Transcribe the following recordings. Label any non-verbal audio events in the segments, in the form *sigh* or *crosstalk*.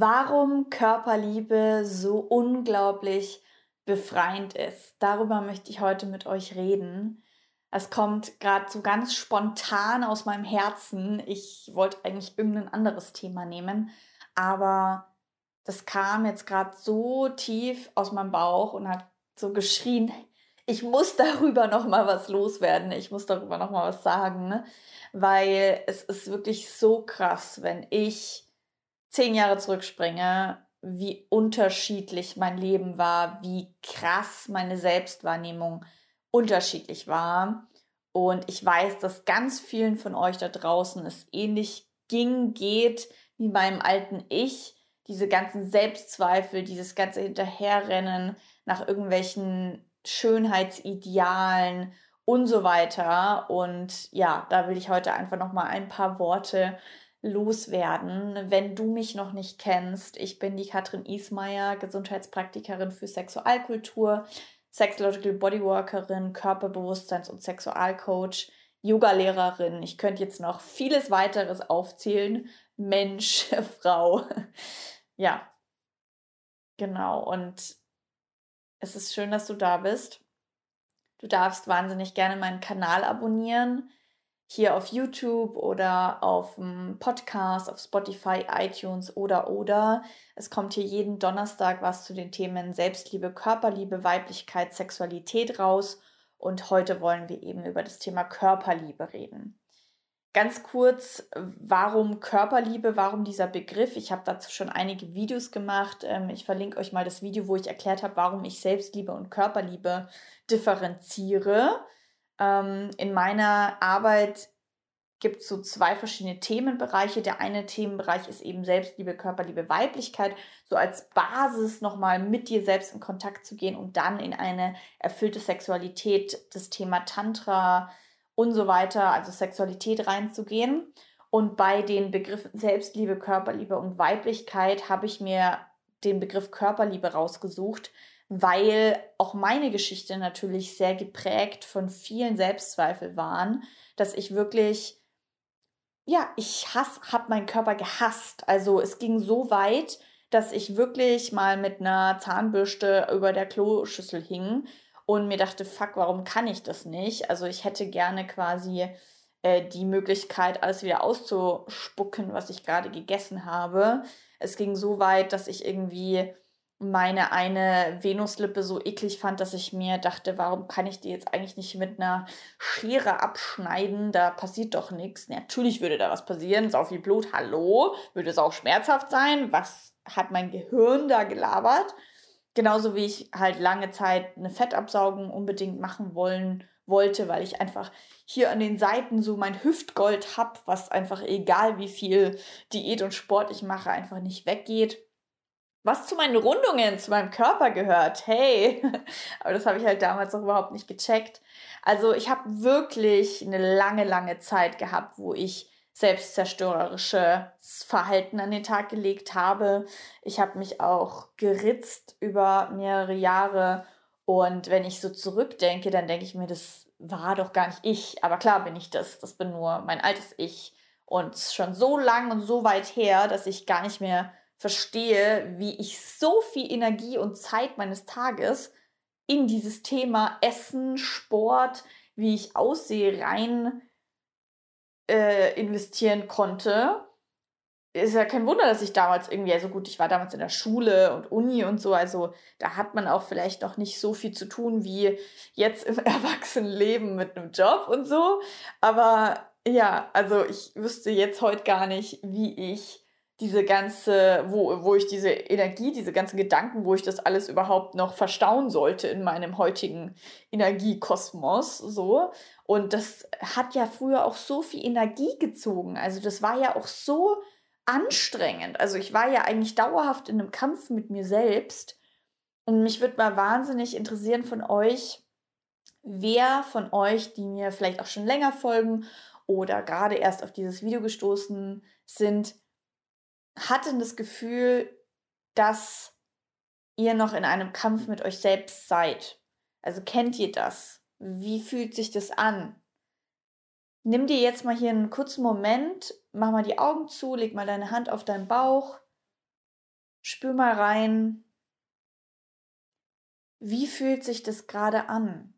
warum Körperliebe so unglaublich befreiend ist. Darüber möchte ich heute mit euch reden. Es kommt gerade so ganz spontan aus meinem Herzen. Ich wollte eigentlich irgendein anderes Thema nehmen, aber das kam jetzt gerade so tief aus meinem Bauch und hat so geschrien, ich muss *laughs* darüber noch mal was loswerden, ich muss darüber noch mal was sagen, ne? weil es ist wirklich so krass, wenn ich zehn Jahre zurückspringe, wie unterschiedlich mein Leben war, wie krass meine Selbstwahrnehmung unterschiedlich war. Und ich weiß, dass ganz vielen von euch da draußen es ähnlich ging, geht wie meinem alten Ich. Diese ganzen Selbstzweifel, dieses ganze Hinterherrennen nach irgendwelchen Schönheitsidealen und so weiter. Und ja, da will ich heute einfach noch mal ein paar Worte loswerden. Wenn du mich noch nicht kennst, ich bin die Katrin Ismaier, Gesundheitspraktikerin für Sexualkultur, Sexological Bodyworkerin, Körperbewusstseins- und Sexualcoach, Yoga-Lehrerin. Ich könnte jetzt noch vieles weiteres aufzählen. Mensch, *laughs* Frau. ja, genau. Und es ist schön, dass du da bist. Du darfst wahnsinnig gerne meinen Kanal abonnieren hier auf YouTube oder auf dem Podcast, auf Spotify, iTunes oder oder. Es kommt hier jeden Donnerstag was zu den Themen Selbstliebe, Körperliebe, Weiblichkeit, Sexualität raus. Und heute wollen wir eben über das Thema Körperliebe reden. Ganz kurz, warum Körperliebe, warum dieser Begriff? Ich habe dazu schon einige Videos gemacht. Ähm, ich verlinke euch mal das Video, wo ich erklärt habe, warum ich Selbstliebe und Körperliebe differenziere. Ähm, in meiner Arbeit gibt es so zwei verschiedene Themenbereiche. Der eine Themenbereich ist eben Selbstliebe, Körperliebe, Weiblichkeit, so als Basis nochmal mit dir selbst in Kontakt zu gehen, um dann in eine erfüllte Sexualität, das Thema Tantra und so weiter, also Sexualität reinzugehen. Und bei den Begriffen Selbstliebe, Körperliebe und Weiblichkeit habe ich mir den Begriff Körperliebe rausgesucht, weil auch meine Geschichte natürlich sehr geprägt von vielen Selbstzweifel waren, dass ich wirklich, ja, ich habe meinen Körper gehasst. Also es ging so weit, dass ich wirklich mal mit einer Zahnbürste über der Kloschüssel hing und mir dachte, fuck, warum kann ich das nicht? Also ich hätte gerne quasi äh, die Möglichkeit, alles wieder auszuspucken, was ich gerade gegessen habe. Es ging so weit, dass ich irgendwie meine eine Venuslippe so eklig fand, dass ich mir dachte, warum kann ich die jetzt eigentlich nicht mit einer Schere abschneiden? Da passiert doch nichts. Natürlich würde da was passieren. Sau viel Blut. Hallo? Würde es auch schmerzhaft sein? Was hat mein Gehirn da gelabert? Genauso wie ich halt lange Zeit eine Fettabsaugung unbedingt machen wollen wollte, weil ich einfach hier an den Seiten so mein Hüftgold habe, was einfach egal wie viel Diät und Sport ich mache, einfach nicht weggeht was zu meinen Rundungen, zu meinem Körper gehört. Hey, *laughs* aber das habe ich halt damals noch überhaupt nicht gecheckt. Also ich habe wirklich eine lange, lange Zeit gehabt, wo ich selbstzerstörerisches Verhalten an den Tag gelegt habe. Ich habe mich auch geritzt über mehrere Jahre. Und wenn ich so zurückdenke, dann denke ich mir, das war doch gar nicht ich. Aber klar bin ich das. Das bin nur mein altes Ich. Und schon so lang und so weit her, dass ich gar nicht mehr verstehe, wie ich so viel Energie und Zeit meines Tages in dieses Thema Essen, Sport, wie ich aussehe, rein äh, investieren konnte. Ist ja kein Wunder, dass ich damals irgendwie, also gut, ich war damals in der Schule und Uni und so, also da hat man auch vielleicht noch nicht so viel zu tun wie jetzt im *laughs* Erwachsenenleben mit einem Job und so. Aber ja, also ich wüsste jetzt heute gar nicht, wie ich diese ganze, wo, wo ich diese Energie, diese ganzen Gedanken, wo ich das alles überhaupt noch verstauen sollte in meinem heutigen Energiekosmos, so. Und das hat ja früher auch so viel Energie gezogen. Also das war ja auch so anstrengend. Also ich war ja eigentlich dauerhaft in einem Kampf mit mir selbst. Und mich würde mal wahnsinnig interessieren von euch, wer von euch, die mir vielleicht auch schon länger folgen oder gerade erst auf dieses Video gestoßen sind, hatte das Gefühl, dass ihr noch in einem Kampf mit euch selbst seid. Also kennt ihr das? Wie fühlt sich das an? Nimm dir jetzt mal hier einen kurzen Moment, mach mal die Augen zu, leg mal deine Hand auf deinen Bauch Spür mal rein, wie fühlt sich das gerade an?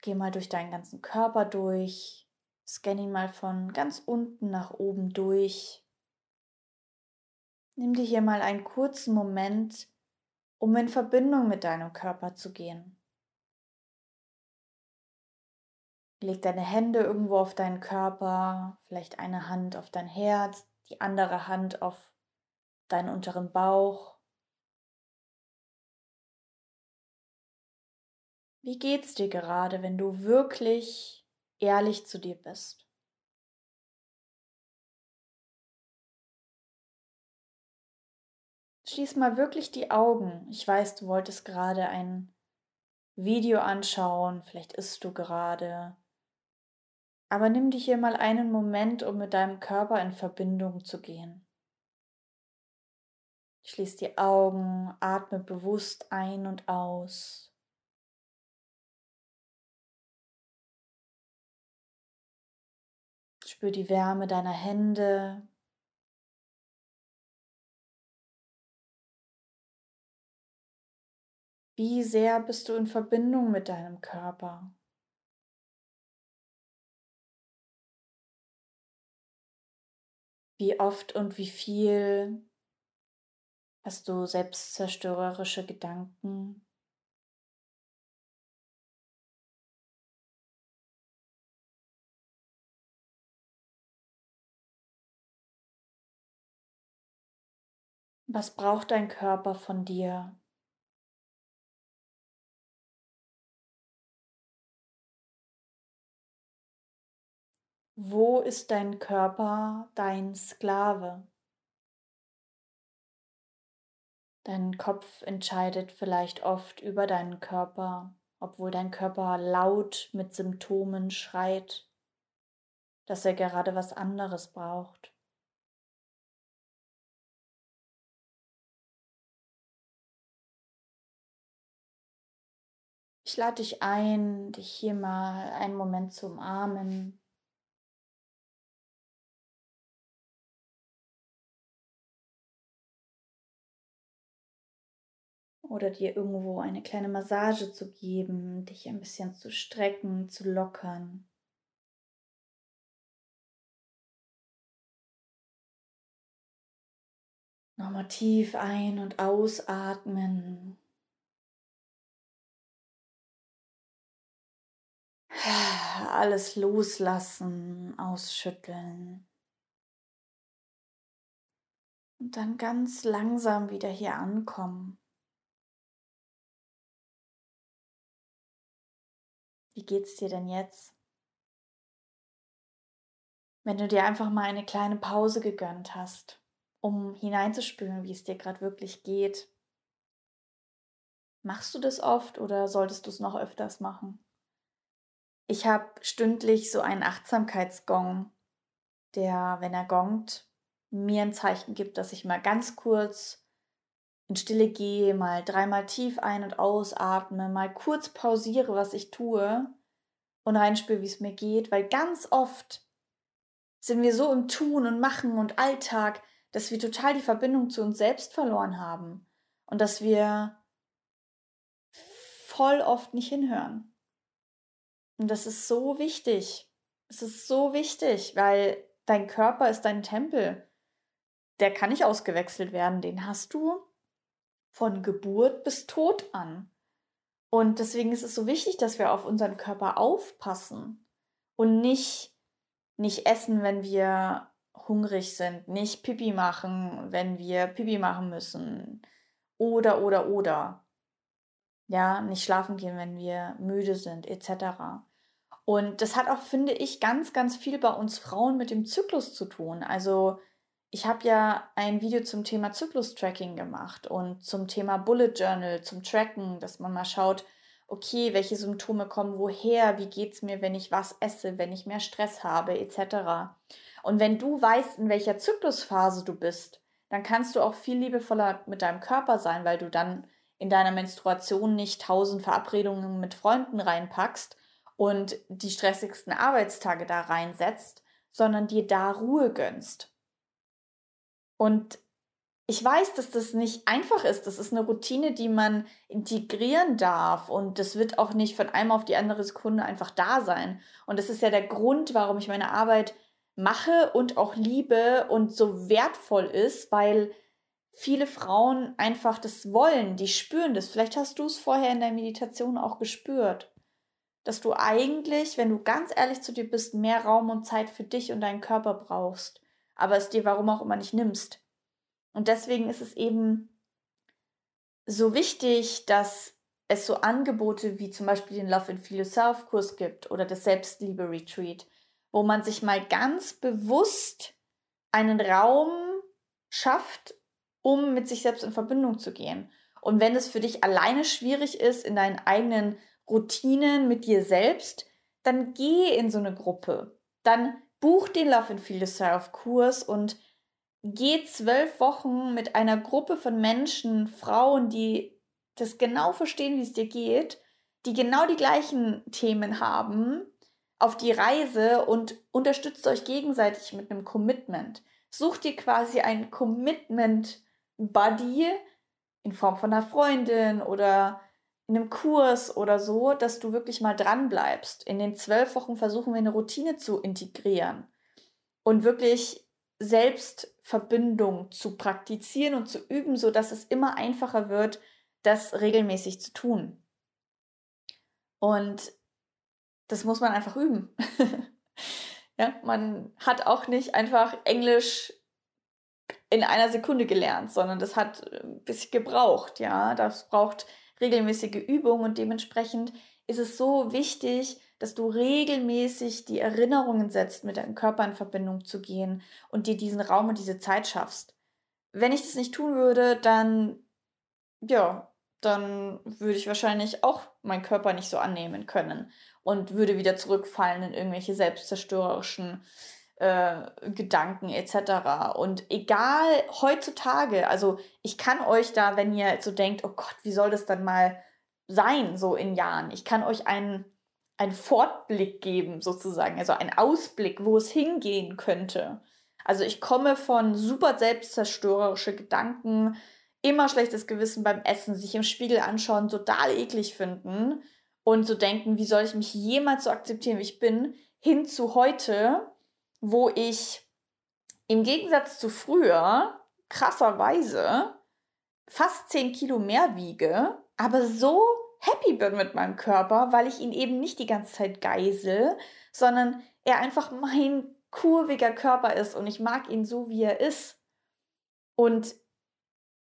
Geh mal durch deinen ganzen Körper durch, scann ihn mal von ganz unten nach oben durch. Nimm dir hier mal einen kurzen Moment, um in Verbindung mit deinem Körper zu gehen. Leg deine Hände irgendwo auf deinen Körper, vielleicht eine Hand auf dein Herz, die andere Hand auf deinen unteren Bauch. Wie geht's dir gerade, wenn du wirklich ehrlich zu dir bist? Schließ mal wirklich die Augen. Ich weiß, du wolltest gerade ein Video anschauen, vielleicht isst du gerade. Aber nimm dich hier mal einen Moment, um mit deinem Körper in Verbindung zu gehen. Schließ die Augen, atme bewusst ein und aus. Spür die Wärme deiner Hände. Wie sehr bist du in Verbindung mit deinem Körper? Wie oft und wie viel hast du selbstzerstörerische Gedanken? Was braucht dein Körper von dir? Wo ist dein Körper dein Sklave? Dein Kopf entscheidet vielleicht oft über deinen Körper, obwohl dein Körper laut mit Symptomen schreit, dass er gerade was anderes braucht. Ich lade dich ein, dich hier mal einen Moment zu umarmen. Oder dir irgendwo eine kleine Massage zu geben, dich ein bisschen zu strecken, zu lockern. Nochmal tief ein- und ausatmen. Alles loslassen, ausschütteln. Und dann ganz langsam wieder hier ankommen. Wie geht's dir denn jetzt? Wenn du dir einfach mal eine kleine Pause gegönnt hast, um hineinzuspüren, wie es dir gerade wirklich geht. Machst du das oft oder solltest du es noch öfters machen? Ich habe stündlich so einen Achtsamkeitsgong, der, wenn er gongt, mir ein Zeichen gibt, dass ich mal ganz kurz in Stille gehe, mal dreimal tief ein- und ausatme, mal kurz pausiere, was ich tue und reinspüre, wie es mir geht, weil ganz oft sind wir so im Tun und Machen und Alltag, dass wir total die Verbindung zu uns selbst verloren haben und dass wir voll oft nicht hinhören. Und das ist so wichtig. Es ist so wichtig, weil dein Körper ist dein Tempel. Der kann nicht ausgewechselt werden. Den hast du von Geburt bis Tod an. Und deswegen ist es so wichtig, dass wir auf unseren Körper aufpassen und nicht, nicht essen, wenn wir hungrig sind, nicht Pipi machen, wenn wir Pipi machen müssen. Oder, oder, oder. Ja, nicht schlafen gehen, wenn wir müde sind, etc. Und das hat auch, finde ich, ganz, ganz viel bei uns Frauen mit dem Zyklus zu tun. Also ich habe ja ein Video zum Thema Zyklus-Tracking gemacht und zum Thema Bullet Journal, zum Tracken, dass man mal schaut, okay, welche Symptome kommen woher, wie geht es mir, wenn ich was esse, wenn ich mehr Stress habe, etc. Und wenn du weißt, in welcher Zyklusphase du bist, dann kannst du auch viel liebevoller mit deinem Körper sein, weil du dann in deiner Menstruation nicht tausend Verabredungen mit Freunden reinpackst, und die stressigsten Arbeitstage da reinsetzt, sondern dir da Ruhe gönnst. Und ich weiß, dass das nicht einfach ist. Das ist eine Routine, die man integrieren darf. Und das wird auch nicht von einem auf die andere Sekunde einfach da sein. Und das ist ja der Grund, warum ich meine Arbeit mache und auch liebe und so wertvoll ist, weil viele Frauen einfach das wollen, die spüren das. Vielleicht hast du es vorher in der Meditation auch gespürt, dass du eigentlich, wenn du ganz ehrlich zu dir bist, mehr Raum und Zeit für dich und deinen Körper brauchst, aber es dir warum auch immer nicht nimmst. Und deswegen ist es eben so wichtig, dass es so Angebote wie zum Beispiel den Love and Feel Yourself Kurs gibt oder das Selbstliebe Retreat, wo man sich mal ganz bewusst einen Raum schafft, um mit sich selbst in Verbindung zu gehen. Und wenn es für dich alleine schwierig ist in deinen eigenen Routinen mit dir selbst, dann geh in so eine Gruppe. Dann buch den Love and Feel Yourself Kurs und geh zwölf Wochen mit einer Gruppe von Menschen, Frauen, die das genau verstehen, wie es dir geht, die genau die gleichen Themen haben, auf die Reise und unterstützt euch gegenseitig mit einem Commitment. Sucht dir quasi ein Commitment Buddy in Form von einer Freundin oder einem Kurs oder so, dass du wirklich mal dran bleibst. In den zwölf Wochen versuchen wir eine Routine zu integrieren und wirklich Selbstverbindung zu praktizieren und zu üben, sodass es immer einfacher wird, das regelmäßig zu tun. Und das muss man einfach üben. *laughs* ja, man hat auch nicht einfach Englisch in einer Sekunde gelernt, sondern das hat ein bisschen gebraucht, ja. Das braucht regelmäßige Übung und dementsprechend ist es so wichtig, dass du regelmäßig die Erinnerungen setzt, mit deinem Körper in Verbindung zu gehen und dir diesen Raum und diese Zeit schaffst. Wenn ich das nicht tun würde, dann, ja, dann würde ich wahrscheinlich auch meinen Körper nicht so annehmen können und würde wieder zurückfallen in irgendwelche selbstzerstörerischen äh, Gedanken etc. Und egal heutzutage, also ich kann euch da, wenn ihr so denkt, oh Gott, wie soll das dann mal sein, so in Jahren, ich kann euch einen einen Fortblick geben, sozusagen, also einen Ausblick, wo es hingehen könnte. Also ich komme von super selbstzerstörerische Gedanken, immer schlechtes Gewissen beim Essen, sich im Spiegel anschauen, total eklig finden und so denken, wie soll ich mich jemals so akzeptieren, wie ich bin, hin zu heute, wo ich im Gegensatz zu früher krasserweise fast 10 Kilo mehr wiege, aber so happy bin mit meinem Körper, weil ich ihn eben nicht die ganze Zeit geisel, sondern er einfach mein kurviger Körper ist und ich mag ihn so, wie er ist. Und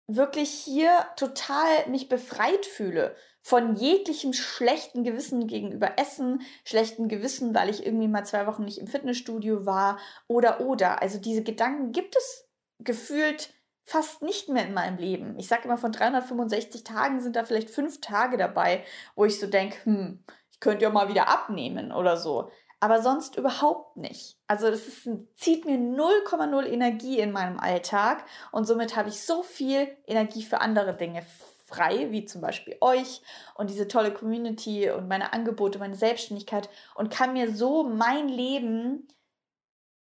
wirklich hier total mich befreit fühle von jeglichem schlechten Gewissen gegenüber Essen, schlechten Gewissen, weil ich irgendwie mal zwei Wochen nicht im Fitnessstudio war oder oder. Also diese Gedanken gibt es gefühlt fast nicht mehr in meinem Leben. Ich sage immer, von 365 Tagen sind da vielleicht fünf Tage dabei, wo ich so denke, hm, ich könnte ja mal wieder abnehmen oder so. Aber sonst überhaupt nicht. Also das ist, zieht mir 0,0 Energie in meinem Alltag und somit habe ich so viel Energie für andere Dinge frei, wie zum Beispiel euch und diese tolle Community und meine Angebote, meine Selbstständigkeit und kann mir so mein Leben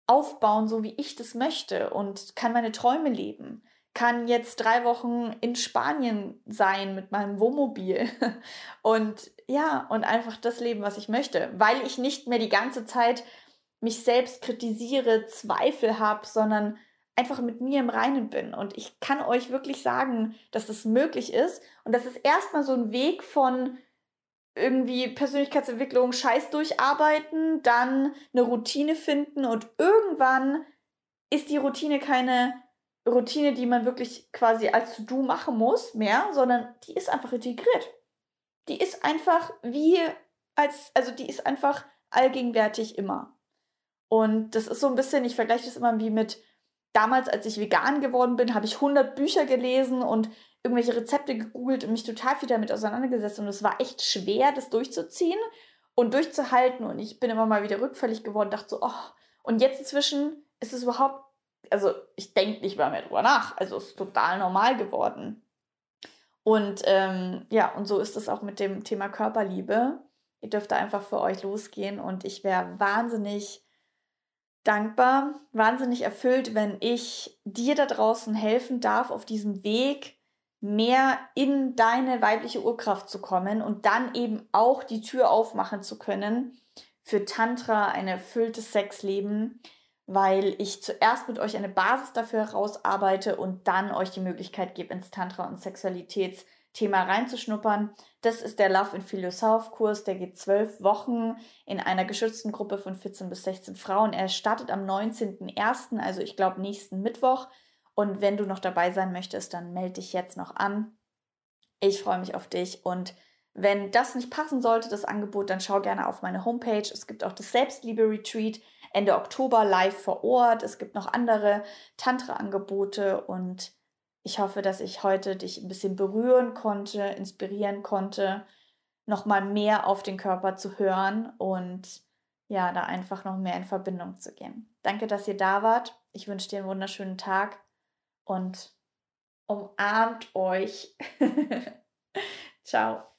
aufbauen, so wie ich das möchte und kann meine Träume leben. Kann jetzt drei Wochen in Spanien sein mit meinem Wohnmobil *laughs* und ja, und einfach das leben, was ich möchte, weil ich nicht mehr die ganze Zeit mich selbst kritisiere, Zweifel habe, sondern einfach mit mir im Reinen bin. Und ich kann euch wirklich sagen, dass das möglich ist. Und das ist erstmal so ein Weg von irgendwie Persönlichkeitsentwicklung scheiß durcharbeiten, dann eine Routine finden und irgendwann ist die Routine keine Routine, die man wirklich quasi als To-Do machen muss mehr, sondern die ist einfach integriert. Die ist einfach wie als, also die ist einfach allgegenwärtig immer. Und das ist so ein bisschen, ich vergleiche das immer wie mit damals, als ich vegan geworden bin, habe ich 100 Bücher gelesen und irgendwelche Rezepte gegoogelt und mich total viel damit auseinandergesetzt. Und es war echt schwer, das durchzuziehen und durchzuhalten. Und ich bin immer mal wieder rückfällig geworden, dachte so, oh, und jetzt inzwischen ist es überhaupt, also ich denke nicht mal mehr drüber nach. Also es ist total normal geworden. Und ähm, ja, und so ist es auch mit dem Thema Körperliebe. Ihr dürft da einfach für euch losgehen und ich wäre wahnsinnig dankbar, wahnsinnig erfüllt, wenn ich dir da draußen helfen darf, auf diesem Weg mehr in deine weibliche Urkraft zu kommen und dann eben auch die Tür aufmachen zu können für Tantra, ein erfülltes Sexleben, weil ich zuerst mit euch eine Basis dafür herausarbeite und dann euch die Möglichkeit gebe, ins Tantra- und Sexualitätsthema reinzuschnuppern. Das ist der Love and Feel Yourself Kurs, der geht zwölf Wochen in einer geschützten Gruppe von 14 bis 16 Frauen. Er startet am 19.01., also ich glaube nächsten Mittwoch. Und wenn du noch dabei sein möchtest, dann melde dich jetzt noch an. Ich freue mich auf dich und wenn das nicht passen sollte, das Angebot, dann schau gerne auf meine Homepage. Es gibt auch das Selbstliebe-Retreat Ende Oktober live vor Ort. Es gibt noch andere Tantra-Angebote und ich hoffe, dass ich heute dich ein bisschen berühren konnte, inspirieren konnte, nochmal mehr auf den Körper zu hören und ja, da einfach noch mehr in Verbindung zu gehen. Danke, dass ihr da wart. Ich wünsche dir einen wunderschönen Tag und umarmt euch. *laughs* Ciao.